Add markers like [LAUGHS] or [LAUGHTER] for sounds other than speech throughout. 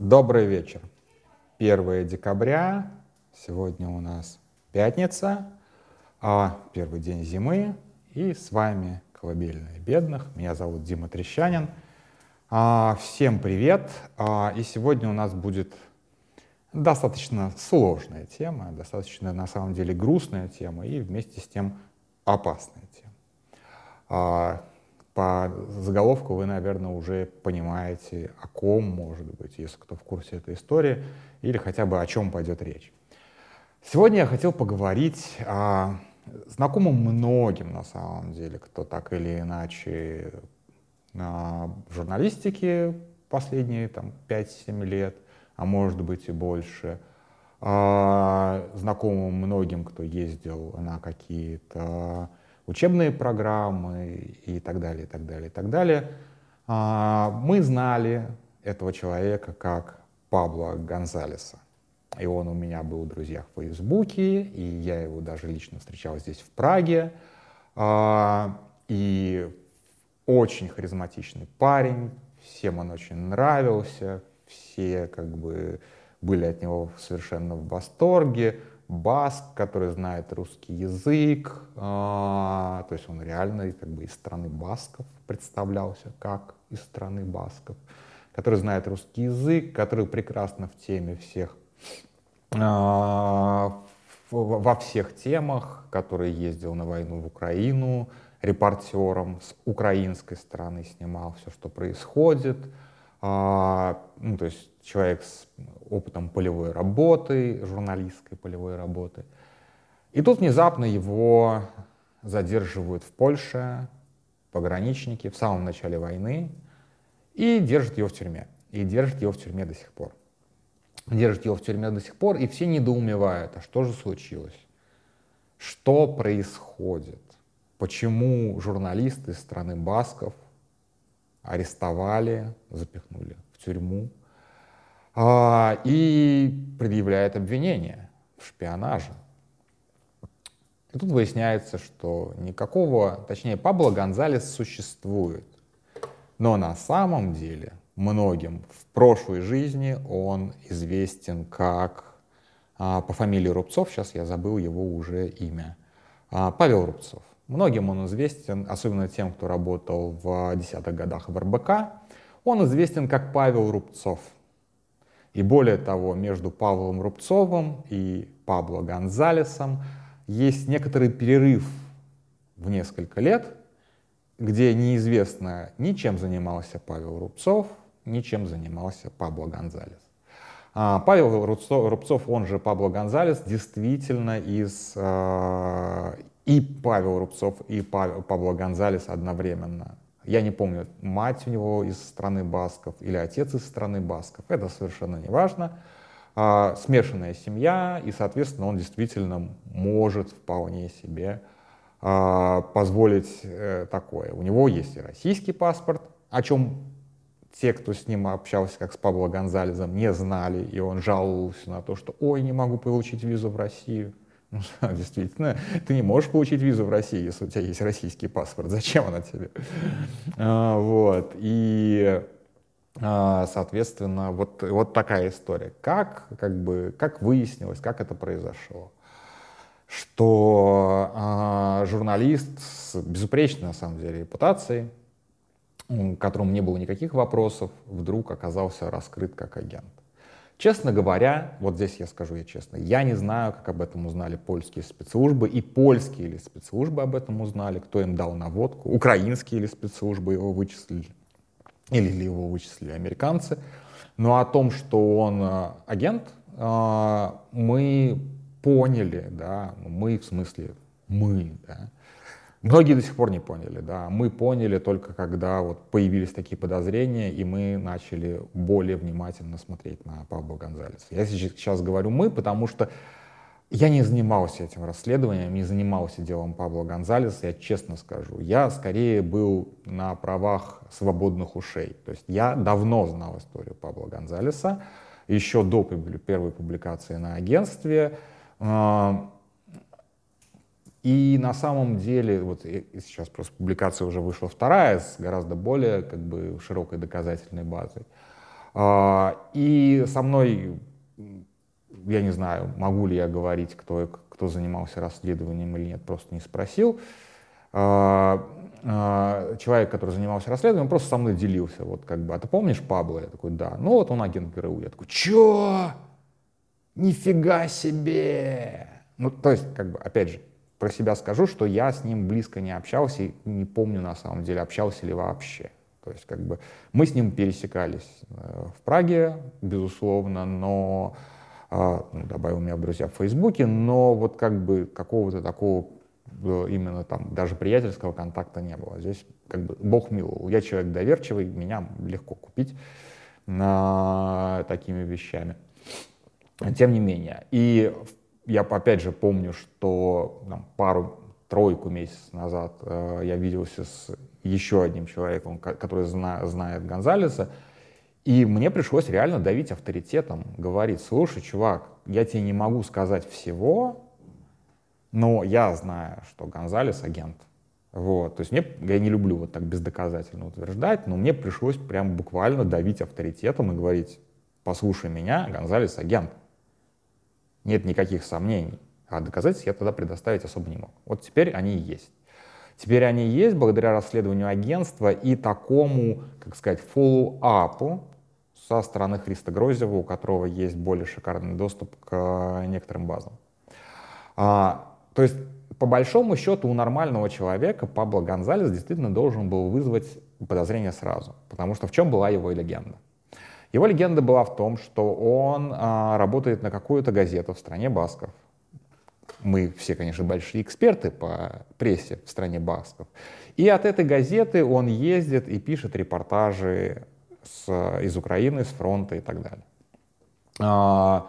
Добрый вечер. 1 декабря. Сегодня у нас пятница, а первый день зимы. И с вами «Колыбельная бедных». Меня зовут Дима Трещанин. А, всем привет. А, и сегодня у нас будет достаточно сложная тема, достаточно на самом деле грустная тема и вместе с тем опасная тема. А, по заголовку вы, наверное, уже понимаете, о ком, может быть, если кто в курсе этой истории, или хотя бы о чем пойдет речь. Сегодня я хотел поговорить о знакомом многим, на самом деле, кто так или иначе в журналистике последние там, 5-7 лет, а может быть и больше, знакомым многим, кто ездил на какие-то учебные программы и так далее, и так далее, и так далее. А, мы знали этого человека как Пабло Гонзалеса. И он у меня был в друзьях в Фейсбуке, и я его даже лично встречал здесь, в Праге. А, и очень харизматичный парень, всем он очень нравился, все как бы были от него совершенно в восторге баск, который знает русский язык, а, то есть он реально как бы из страны басков представлялся, как из страны басков, который знает русский язык, который прекрасно в теме всех, а, во всех темах, который ездил на войну в Украину, репортером с украинской стороны снимал все, что происходит, а, ну, то есть человек с опытом полевой работы, журналистской полевой работы. И тут внезапно его задерживают в Польше пограничники в самом начале войны и держат его в тюрьме. И держат его в тюрьме до сих пор. Держат его в тюрьме до сих пор, и все недоумевают, а что же случилось? Что происходит? Почему журналисты страны Басков арестовали, запихнули в тюрьму а, и предъявляет обвинение в шпионаже. И тут выясняется, что никакого, точнее, Пабло Гонзалес существует. Но на самом деле многим в прошлой жизни он известен как а, по фамилии Рубцов, сейчас я забыл его уже имя, а, Павел Рубцов. Многим он известен, особенно тем, кто работал в десятых годах в РБК, он известен как Павел Рубцов. И более того, между Павлом Рубцовым и Пабло Гонзалесом есть некоторый перерыв в несколько лет, где неизвестно, ни чем занимался Павел Рубцов, ни чем занимался Пабло Гонзалес. А, Павел Рубцов, он же Пабло Гонзалес, действительно из а, и Павел Рубцов, и Павел, Пабло Гонзалес одновременно. Я не помню, мать у него из страны басков или отец из страны басков. Это совершенно не важно. А, смешанная семья, и, соответственно, он действительно может вполне себе а, позволить э, такое. У него есть и российский паспорт, о чем те, кто с ним общался, как с Пабло Гонзалезом, не знали, и он жаловался на то, что «Ой, не могу получить визу в Россию». [LAUGHS] Действительно, ты не можешь получить визу в России, если у тебя есть российский паспорт. Зачем она тебе? А, вот. И, а, соответственно, вот, вот такая история. Как, как, бы, как выяснилось, как это произошло? Что а, журналист с безупречной, на самом деле, репутацией, к которому не было никаких вопросов, вдруг оказался раскрыт как агент. Честно говоря, вот здесь я скажу я честно, я не знаю, как об этом узнали польские спецслужбы, и польские или спецслужбы об этом узнали, кто им дал наводку, украинские или спецслужбы его вычислили, или ли его вычислили американцы. Но о том, что он э, агент, э, мы поняли, да, мы в смысле мы, да, Многие до сих пор не поняли, да. Мы поняли только когда вот появились такие подозрения, и мы начали более внимательно смотреть на Пабло Гонзалеса. Я сейчас говорю «мы», потому что я не занимался этим расследованием, не занимался делом Пабло Гонзалеса, я честно скажу. Я скорее был на правах свободных ушей. То есть я давно знал историю Пабло Гонзалеса, еще до первой публикации на агентстве. И на самом деле, вот сейчас просто публикация уже вышла вторая с гораздо более как бы широкой доказательной базой. А, и со мной, я не знаю, могу ли я говорить, кто, кто занимался расследованием или нет, просто не спросил. А, а, человек, который занимался расследованием, просто со мной делился. Вот как бы, а ты помнишь Пабло? Я такой, да. Ну вот он агент ГРУ. Я такой, чё? Нифига себе! Ну, то есть, как бы, опять же, про себя скажу, что я с ним близко не общался и не помню на самом деле, общался ли вообще. То есть как бы мы с ним пересекались э, в Праге, безусловно, но а, ну, добавил меня в друзья в Фейсбуке, но вот как бы какого-то такого э, именно там даже приятельского контакта не было. Здесь как бы Бог миловал. Я человек доверчивый, меня легко купить на такими вещами. Тем не менее. И я опять же помню, что там, пару-тройку месяцев назад э, я виделся с еще одним человеком, который зна, знает Гонзалеса, и мне пришлось реально давить авторитетом, говорить, слушай, чувак, я тебе не могу сказать всего, но я знаю, что Гонзалес агент. Вот, то есть мне, я не люблю вот так бездоказательно утверждать, но мне пришлось прям буквально давить авторитетом и говорить, послушай меня, Гонзалес агент. Нет никаких сомнений. А доказательств я тогда предоставить особо не мог. Вот теперь они есть. Теперь они есть благодаря расследованию агентства и такому, как сказать, фоллоу-апу со стороны Христа Грозева, у которого есть более шикарный доступ к некоторым базам. А, то есть, по большому счету, у нормального человека Пабло Гонзалес действительно должен был вызвать подозрение сразу. Потому что в чем была его легенда? Его легенда была в том, что он а, работает на какую-то газету в стране басков, мы все, конечно, большие эксперты по прессе в стране басков. И от этой газеты он ездит и пишет репортажи с, из Украины, с фронта и так далее. А,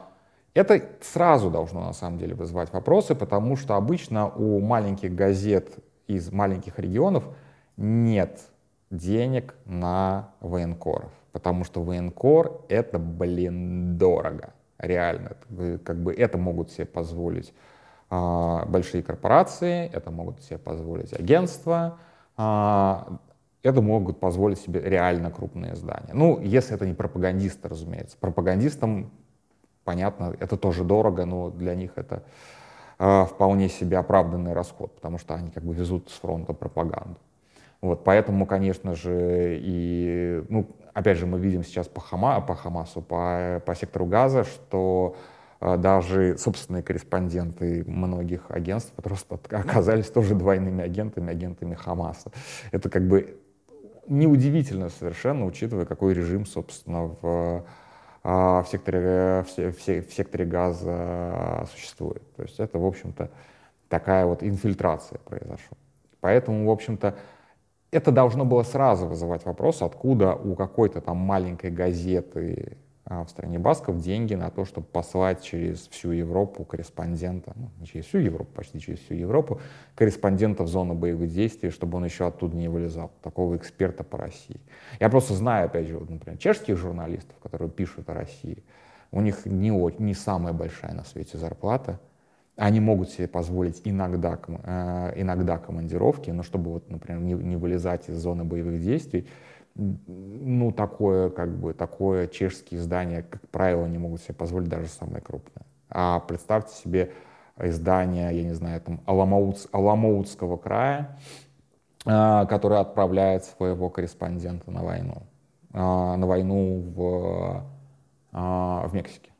это сразу должно на самом деле вызывать вопросы, потому что обычно у маленьких газет из маленьких регионов нет денег на военкоров, потому что военкор это, блин, дорого, реально. Как бы это могут себе позволить а, большие корпорации, это могут себе позволить агентства, а, это могут позволить себе реально крупные здания. Ну, если это не пропагандисты, разумеется. Пропагандистам, понятно, это тоже дорого, но для них это э, вполне себе оправданный расход, потому что они как бы везут с фронта пропаганду. Вот, поэтому, конечно же, и, ну, опять же, мы видим сейчас по, Хама, по Хамасу, по, по сектору газа, что а, даже собственные корреспонденты многих агентств [LAUGHS] просто оказались тоже двойными агентами, агентами Хамаса. Это как бы неудивительно совершенно, учитывая, какой режим, собственно, в, а, в, секторе, в, в секторе газа существует. То есть это, в общем-то, такая вот инфильтрация произошла. Поэтому, в общем-то, это должно было сразу вызывать вопрос, откуда у какой-то там маленькой газеты а, в стране Басков деньги на то, чтобы послать через всю Европу корреспондента, ну, через всю Европу, почти через всю Европу, корреспондента в зону боевых действий, чтобы он еще оттуда не вылезал, такого эксперта по России. Я просто знаю, опять же, вот, например, чешских журналистов, которые пишут о России, у них не, не самая большая на свете зарплата, они могут себе позволить иногда, э, иногда командировки, но чтобы, вот, например, не, не вылезать из зоны боевых действий, ну, такое, как бы, такое чешские издания, как правило, не могут себе позволить даже самые крупные. А представьте себе издание, я не знаю, там, Аламаутс, Аламаутского края, э, которое отправляет своего корреспондента на войну. Э, на войну в, в Мексике.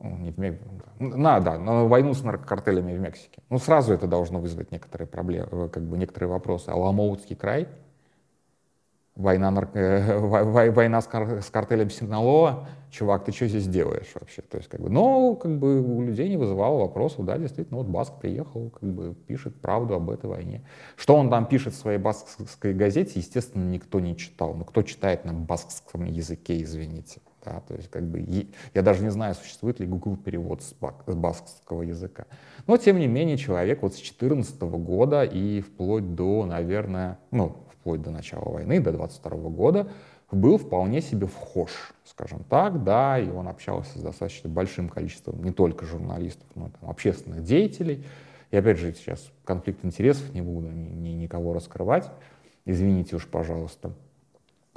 Ну, не в Мексике. На, да, на войну с наркокартелями в Мексике. Ну, сразу это должно вызвать некоторые проблемы, как бы некоторые вопросы. Аламаутский край — война, нарк... Э, [LAUGHS] война с, кар... с картелем Сигналова, чувак, ты что здесь делаешь вообще? То есть, как бы, но как бы у людей не вызывало вопросов, да, действительно, вот Баск приехал, как бы пишет правду об этой войне. Что он там пишет в своей баскской газете, естественно, никто не читал. Но кто читает на баскском языке, извините. Да, то есть, как бы, я даже не знаю, существует ли Google перевод с баскского языка. Но, тем не менее, человек вот с 2014 года и вплоть до, наверное, ну, вплоть до начала войны, до 22 года, был вполне себе вхож, скажем так, да, и он общался с достаточно большим количеством не только журналистов, но и там, общественных деятелей. И опять же, сейчас конфликт интересов, не буду ни, ни, никого раскрывать, извините уж, пожалуйста.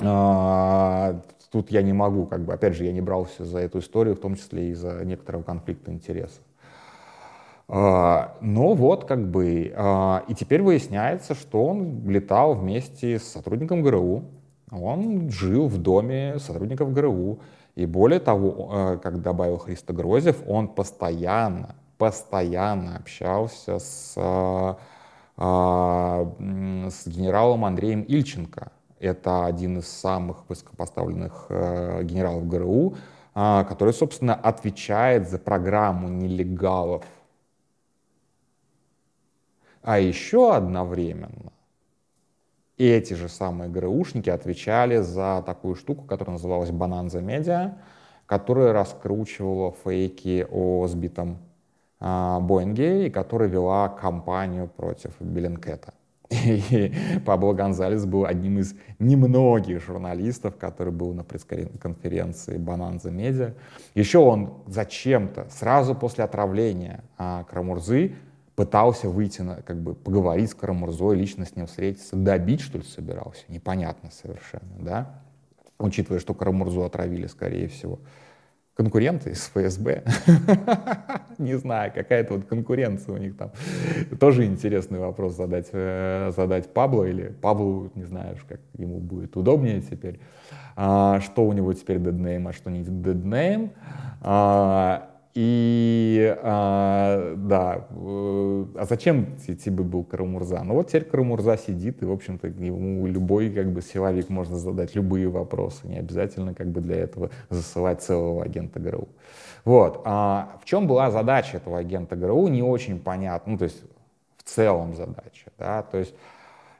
А, тут я не могу, как бы, опять же, я не брался за эту историю, в том числе из-за некоторого конфликта интересов. А, но вот как бы, а, и теперь выясняется, что он летал вместе с сотрудником ГРУ, он жил в доме сотрудников ГРУ, и более того, как добавил Христо Грозев, он постоянно, постоянно общался с, с генералом Андреем Ильченко. Это один из самых высокопоставленных э, генералов ГРУ, который, собственно, отвечает за программу нелегалов а еще одновременно эти же самые ГРУшники отвечали за такую штуку, которая называлась Bonanza Media, которая раскручивала фейки о сбитом а, Боинге и которая вела кампанию против Беллинкета. И Пабло Гонзалес был одним из немногих журналистов, который был на пресс-конференции Bonanza Media. Еще он зачем-то, сразу после отравления а, Крамурзы, пытался выйти, на, как бы поговорить с Карамурзой, лично с ним встретиться, добить, что ли, собирался? Непонятно совершенно, да? Учитывая, что Карамурзу отравили, скорее всего. Конкуренты из ФСБ. [LAUGHS] Не знаю, какая-то вот конкуренция у них там. Тоже интересный вопрос задать, э, задать Пабло или Паблу, не знаю, как ему будет удобнее теперь. А, что у него теперь деднейм, а что не деднейм. А, и а, да, э, а зачем тебе был Карамурза? Ну вот теперь Карамурза сидит, и, в общем-то, ему любой как бы силовик можно задать любые вопросы, не обязательно как бы для этого засылать целого агента ГРУ. Вот. А в чем была задача этого агента ГРУ, не очень понятно, ну то есть в целом задача, да, то есть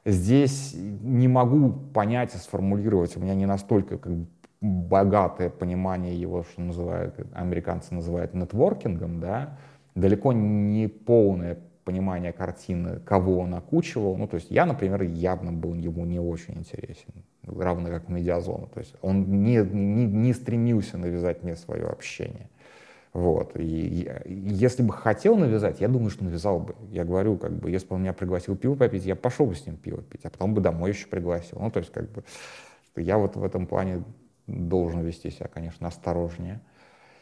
здесь не могу понять и сформулировать, у меня не настолько как бы богатое понимание его, что называют, американцы называют нетворкингом, да, далеко не полное понимание картины, кого он окучивал. Ну, то есть я, например, явно был ему не очень интересен, равно как медиазону. То есть он не, не, не стремился навязать мне свое общение. Вот. И, и если бы хотел навязать, я думаю, что навязал бы. Я говорю, как бы, если бы он меня пригласил пиво попить, я пошел бы с ним пиво пить, а потом бы домой еще пригласил. Ну, то есть, как бы, я вот в этом плане должен вести себя, конечно, осторожнее.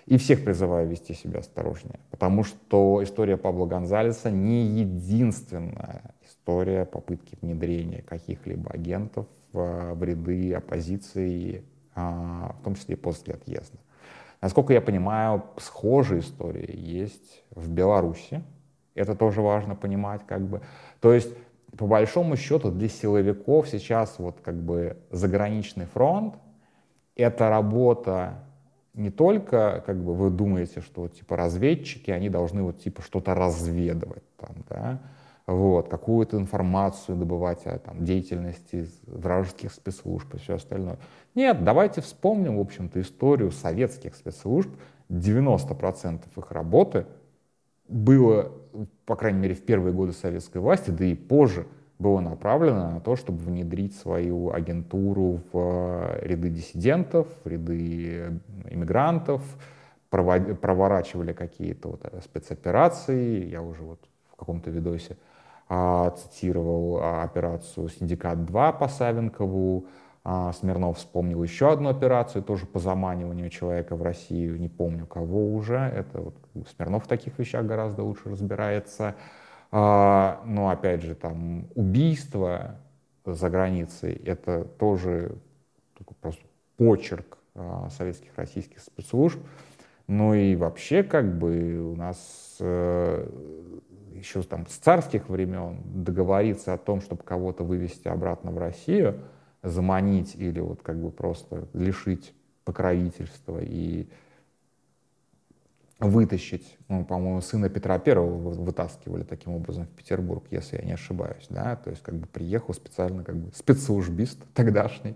И всех призываю вести себя осторожнее, потому что история Пабло Гонзалеса не единственная история попытки внедрения каких-либо агентов в ряды оппозиции, а, в том числе и после отъезда. Насколько я понимаю, схожие истории есть в Беларуси. Это тоже важно понимать, как бы. То есть, по большому счету, для силовиков сейчас вот как бы заграничный фронт — эта работа не только, как бы вы думаете, что типа разведчики, они должны вот типа что-то разведывать там, да, вот, какую-то информацию добывать о там, деятельности вражеских спецслужб и все остальное. Нет, давайте вспомним, в общем-то, историю советских спецслужб. 90% их работы было, по крайней мере, в первые годы советской власти, да и позже – было направлено на то, чтобы внедрить свою агентуру в э, ряды диссидентов, в ряды эмигрантов, проворачивали какие-то вот э, спецоперации. Я уже вот в каком-то видосе а, цитировал а, операцию «Синдикат-2» по Савинкову. А, Смирнов вспомнил еще одну операцию, тоже по заманиванию человека в Россию, не помню кого уже. Это вот Смирнов в таких вещах гораздо лучше разбирается. А, но опять же, там убийство за границей — это тоже просто почерк а, советских российских спецслужб. Ну и вообще как бы у нас э, еще там с царских времен договориться о том, чтобы кого-то вывести обратно в Россию, заманить или вот как бы просто лишить покровительства и вытащить, ну, по-моему, сына Петра Первого вытаскивали таким образом в Петербург, если я не ошибаюсь, да, то есть как бы приехал специально как бы спецслужбист тогдашний,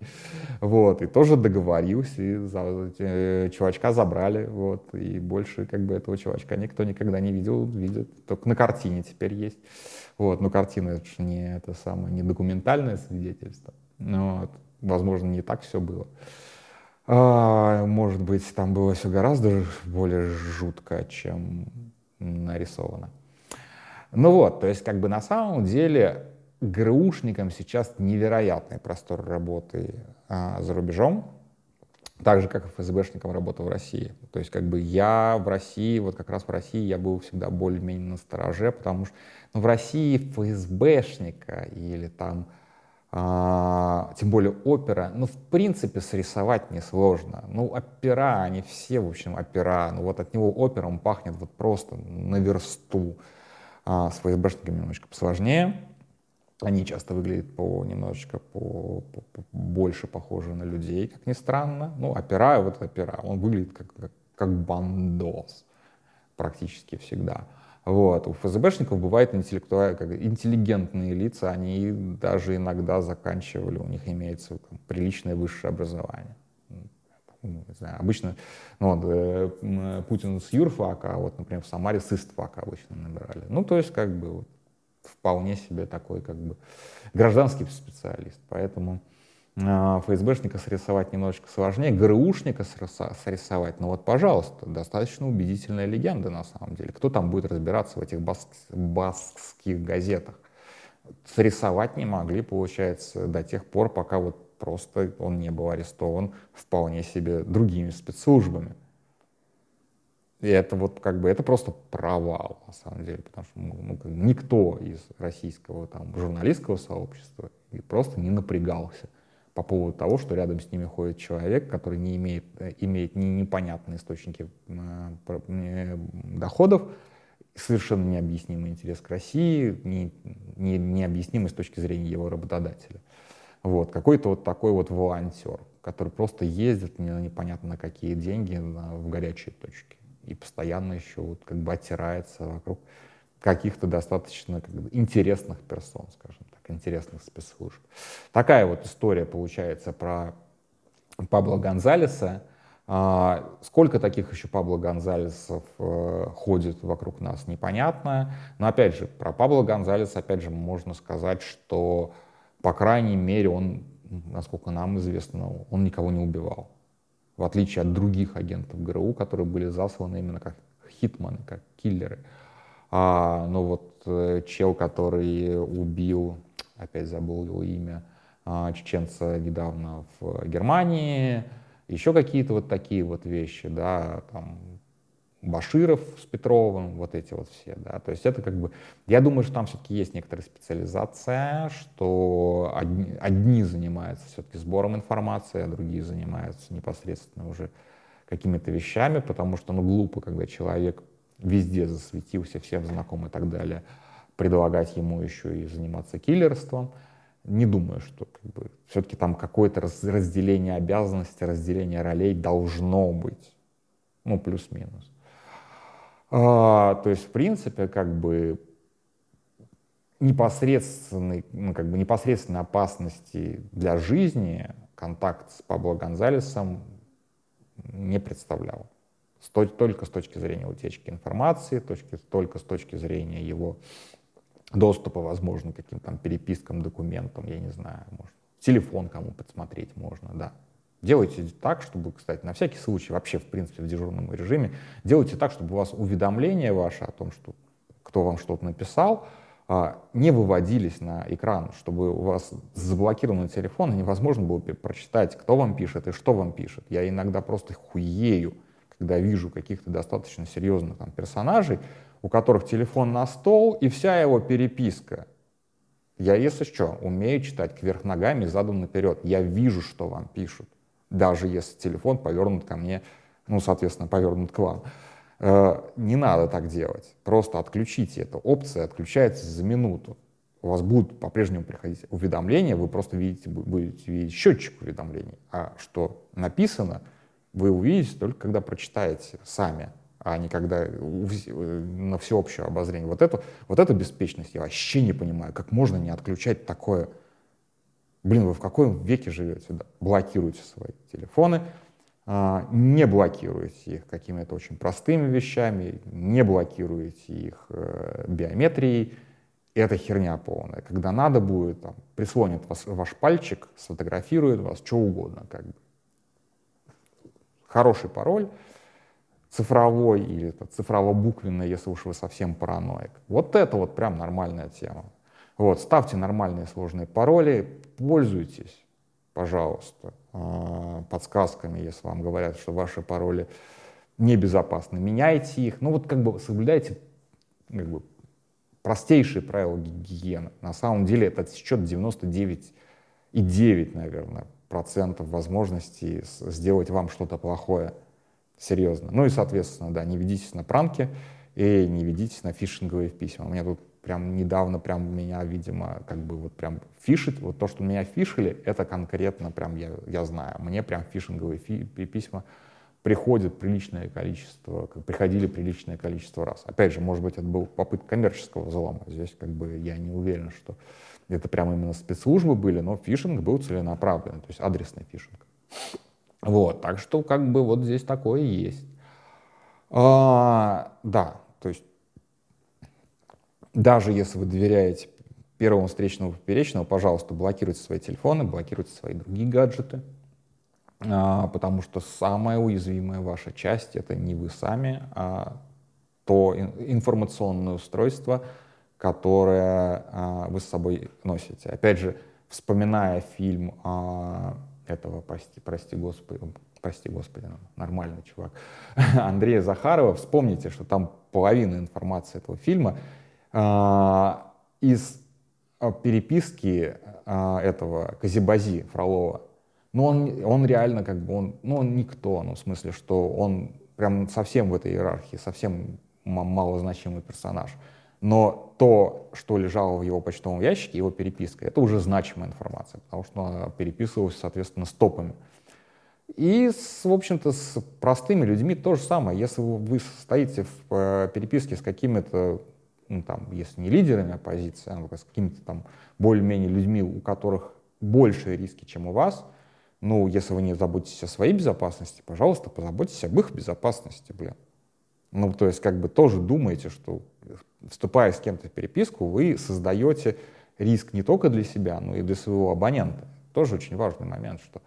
вот, и тоже договорился, и за, э, чувачка забрали, вот, и больше как бы этого чувачка никто никогда не видел, видит, только на картине теперь есть, вот, но картина это же не это самое, не документальное свидетельство, вот, возможно, не так все было. А, может быть, там было все гораздо более жутко, чем нарисовано. Ну вот, то есть как бы на самом деле ГРУшникам сейчас невероятный простор работы а, за рубежом, так же, как и ФСБшникам работа в России. То есть как бы я в России, вот как раз в России я был всегда более-менее на стороже, потому что ну, в России ФСБшника или там тем более опера, ну, в принципе, срисовать несложно. Ну, опера, они все, в общем, опера. Ну, вот от него опером пахнет вот просто на версту. А, с ФСБшниками немножечко посложнее. Они часто выглядят по немножечко по, по, по, больше похожи на людей, как ни странно. Ну, опера, вот опера, он выглядит как, как, как бандос практически всегда. Вот. У ФСБшников бывают интеллектуальные, как, интеллигентные лица, они даже иногда заканчивали, у них имеется там, приличное высшее образование. Ну, не знаю, обычно ну, вот, э, Путин с юрфака, а вот, например, в Самаре с истфака обычно набирали. Ну, то есть, как бы, вот, вполне себе такой, как бы, гражданский специалист. Поэтому э, ФСБшника срисовать немножечко сложнее, ГРУшника срисовать, ну вот, пожалуйста, достаточно убедительная легенда на самом деле. Кто там будет разбираться в этих баск, баскских газетах? Срисовать не могли, получается, до тех пор, пока вот просто он не был арестован вполне себе другими спецслужбами. И это вот как бы, это просто провал, на самом деле, потому что ну, ну никто из российского там журналистского сообщества просто не напрягался по поводу того, что рядом с ними ходит человек, который не имеет, э, имеет не, непонятные источники э, доходов, совершенно необъяснимый интерес к России, не, не, необъяснимый с точки зрения его работодателя. Вот, какой-то вот такой вот волонтер, который просто ездит непонятно на какие деньги на, в горячие точки и постоянно еще вот как бы оттирается вокруг каких-то достаточно как бы, интересных персон, скажем интересных спецслужб. Такая вот история получается про Пабло Гонзалеса. А, сколько таких еще Пабло Гонзалесов э, ходит вокруг нас, непонятно. Но опять же, про Пабло Гонзалеса, опять же, можно сказать, что по крайней мере, он, насколько нам известно, он никого не убивал. В отличие от других агентов ГРУ, которые были засланы именно как хитманы, как киллеры. А, но вот э, чел, который убил, опять забыл его имя, а, чеченца недавно в Германии, еще какие-то вот такие вот вещи, да, там Баширов с Петровым, вот эти вот все, да, то есть это как бы, я думаю, что там все-таки есть некоторая специализация, что одни, одни занимаются все-таки сбором информации, а другие занимаются непосредственно уже какими-то вещами, потому что, ну, глупо, когда человек везде засветился, всем знаком и так далее, предлагать ему еще и заниматься киллерством, не думаю, что как бы, все-таки там какое-то разделение обязанностей, разделение ролей должно быть, ну, плюс-минус. А, то есть, в принципе, как бы непосредственной, ну, как бы непосредственной опасности для жизни контакт с Пабло Гонзалесом не представлял. Только с точки зрения утечки информации, точки, только с точки зрения его доступа, возможно, к каким-то там перепискам, документам, я не знаю, может, телефон кому подсмотреть можно, да. Делайте так, чтобы, кстати, на всякий случай, вообще, в принципе, в дежурном режиме, делайте так, чтобы у вас уведомления ваши о том, что кто вам что-то написал, а, не выводились на экран, чтобы у вас заблокированный телефон, и невозможно было прочитать, кто вам пишет и что вам пишет. Я иногда просто хуею, когда вижу каких-то достаточно серьезных там, персонажей, у которых телефон на стол и вся его переписка. Я, если что, умею читать кверх ногами, задом наперед. Я вижу, что вам пишут даже если телефон повернут ко мне, ну, соответственно, повернут к вам. Э, не надо так делать. Просто отключите эту опцию, отключается за минуту. У вас будут по-прежнему приходить уведомления, вы просто видите, будете видеть счетчик уведомлений. А что написано, вы увидите только когда прочитаете сами, а не когда на всеобщее обозрение. Вот эту, вот эту беспечность я вообще не понимаю. Как можно не отключать такое Блин, вы в каком веке живете? Да? Блокируйте свои телефоны, а, не блокируйте их какими-то очень простыми вещами, не блокируйте их э, биометрией. Это херня полная. Когда надо будет, там, прислонит вас, ваш пальчик, сфотографирует вас, что угодно. Как бы. Хороший пароль, цифровой или цифрово-буквенный, если уж вы совсем параноик. Вот это вот прям нормальная тема. Вот, ставьте нормальные сложные пароли, пользуйтесь, пожалуйста, а, подсказками, если вам говорят, что ваши пароли небезопасны. Меняйте их, ну вот как бы соблюдайте как бы, простейшие правила гигиены. На самом деле это счет 99,9, наверное, процентов возможностей сделать вам что-то плохое. Серьезно. Ну и, соответственно, да, не ведитесь на пранки и не ведитесь на фишинговые письма. У меня тут прям недавно прям меня, видимо, как бы вот прям фишит. Вот то, что меня фишили, это конкретно прям я, я знаю. Мне прям фишинговые фи письма приходят приличное количество, приходили приличное количество раз. Опять же, может быть, это был попытка коммерческого взлома. Здесь как бы я не уверен, что это прямо именно спецслужбы были, но фишинг был целенаправленный, то есть адресный фишинг. Вот, так что как бы вот здесь такое есть. А, да, то есть даже если вы доверяете первому встречному поперечному, пожалуйста, блокируйте свои телефоны, блокируйте свои другие гаджеты, а, потому что самая уязвимая ваша часть — это не вы сами, а то информационное устройство, которое а, вы с собой носите. Опять же, вспоминая фильм а, этого, прости, прости господи, прости господи, нормальный чувак, [LAUGHS] Андрея Захарова, вспомните, что там половина информации этого фильма а, из а, переписки а, этого Казибази Фролова. Но он, он реально как бы, он, ну он никто, ну в смысле, что он прям совсем в этой иерархии, совсем малозначимый персонаж. Но то, что лежало в его почтовом ящике, его переписка, это уже значимая информация, потому что она переписывалась, соответственно, с топами. И, с, в общем-то, с простыми людьми то же самое. Если вы стоите в э, переписке с какими-то, ну, там, если не лидерами оппозиции, а с какими-то там более-менее людьми, у которых большие риски, чем у вас, ну, если вы не заботитесь о своей безопасности, пожалуйста, позаботьтесь об их безопасности, блин. Ну, то есть, как бы тоже думаете, что вступая с кем-то в переписку, вы создаете риск не только для себя, но и для своего абонента. Тоже очень важный момент, что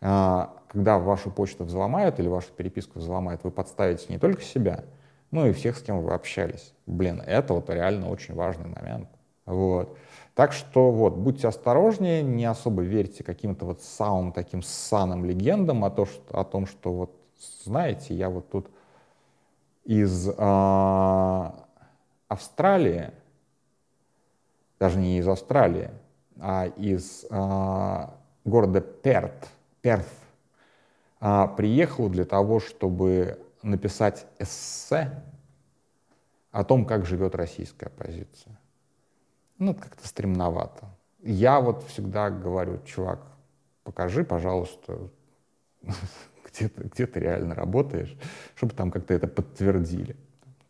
а, когда вашу почту взломают или вашу переписку взломают, вы подставите не только себя, но и всех, с кем вы общались. Блин, это вот реально очень важный момент. Вот. Так что вот, будьте осторожнее, не особо верьте каким-то вот самым таким ссаным легендам о, то, что, о том, что вот, знаете, я вот тут из э, Австралии, даже не из Австралии, а из э, города Перт, Перт, э, приехал для того, чтобы написать эссе о том, как живет российская оппозиция. Ну, как-то стремновато. Я вот всегда говорю, чувак, покажи, пожалуйста, [LAUGHS] где ты, где ты реально работаешь, чтобы там как-то это подтвердили,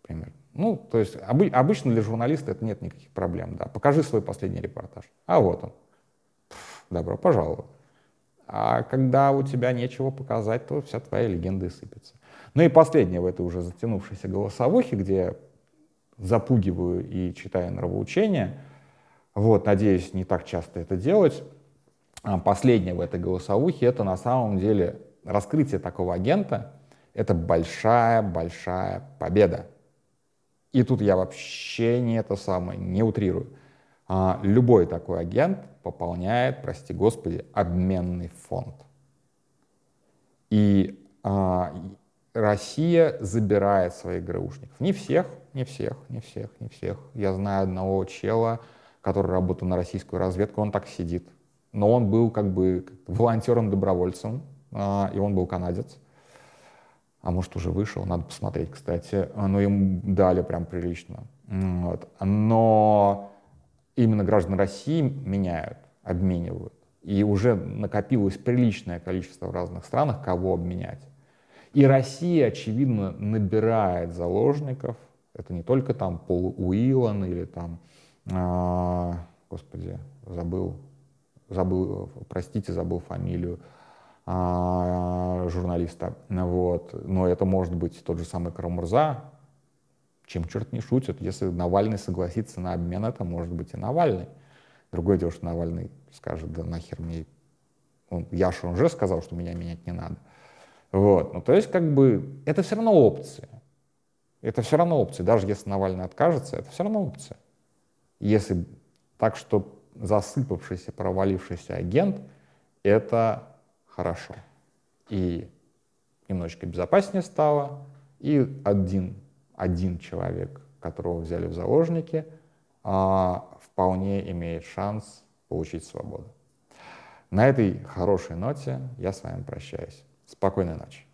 например. Ну, то есть обы, обычно для журналиста это нет никаких проблем, да. Покажи свой последний репортаж. А вот он. добро пожаловать. А когда у тебя нечего показать, то вся твоя легенда и сыпется. Ну и последнее в этой уже затянувшейся голосовухе, где запугиваю и читаю нравоучения. Вот, надеюсь, не так часто это делать. А последнее в этой голосовухе — это на самом деле раскрытие такого агента — это большая-большая победа. И тут я вообще не это самое, не утрирую. А, любой такой агент пополняет, прости господи, обменный фонд. И а, Россия забирает своих ГРУшников. Не всех, не всех, не всех, не всех. Я знаю одного чела, который работал на российскую разведку, он так сидит. Но он был как бы волонтером-добровольцем, а, и он был канадец. А может, уже вышел, надо посмотреть, кстати. Но ему дали прям прилично. Вот. Но именно граждан России меняют, обменивают. И уже накопилось приличное количество в разных странах, кого обменять. И Россия, очевидно, набирает заложников. Это не только там Пол Уиллан или там, а, господи, забыл, забыл, простите, забыл фамилию, журналиста. Вот. Но это может быть тот же самый Карамурза, чем черт не шутит. Если Навальный согласится на обмен, это может быть и Навальный. Другое дело, что Навальный скажет, да нахер мне... Он, Яша уже сказал, что меня менять не надо. Вот. Ну, то есть, как бы, это все равно опция. Это все равно опция. Даже если Навальный откажется, это все равно опция. Если Так что засыпавшийся, провалившийся агент — это хорошо. И немножечко безопаснее стало, и один, один человек, которого взяли в заложники, а, вполне имеет шанс получить свободу. На этой хорошей ноте я с вами прощаюсь. Спокойной ночи.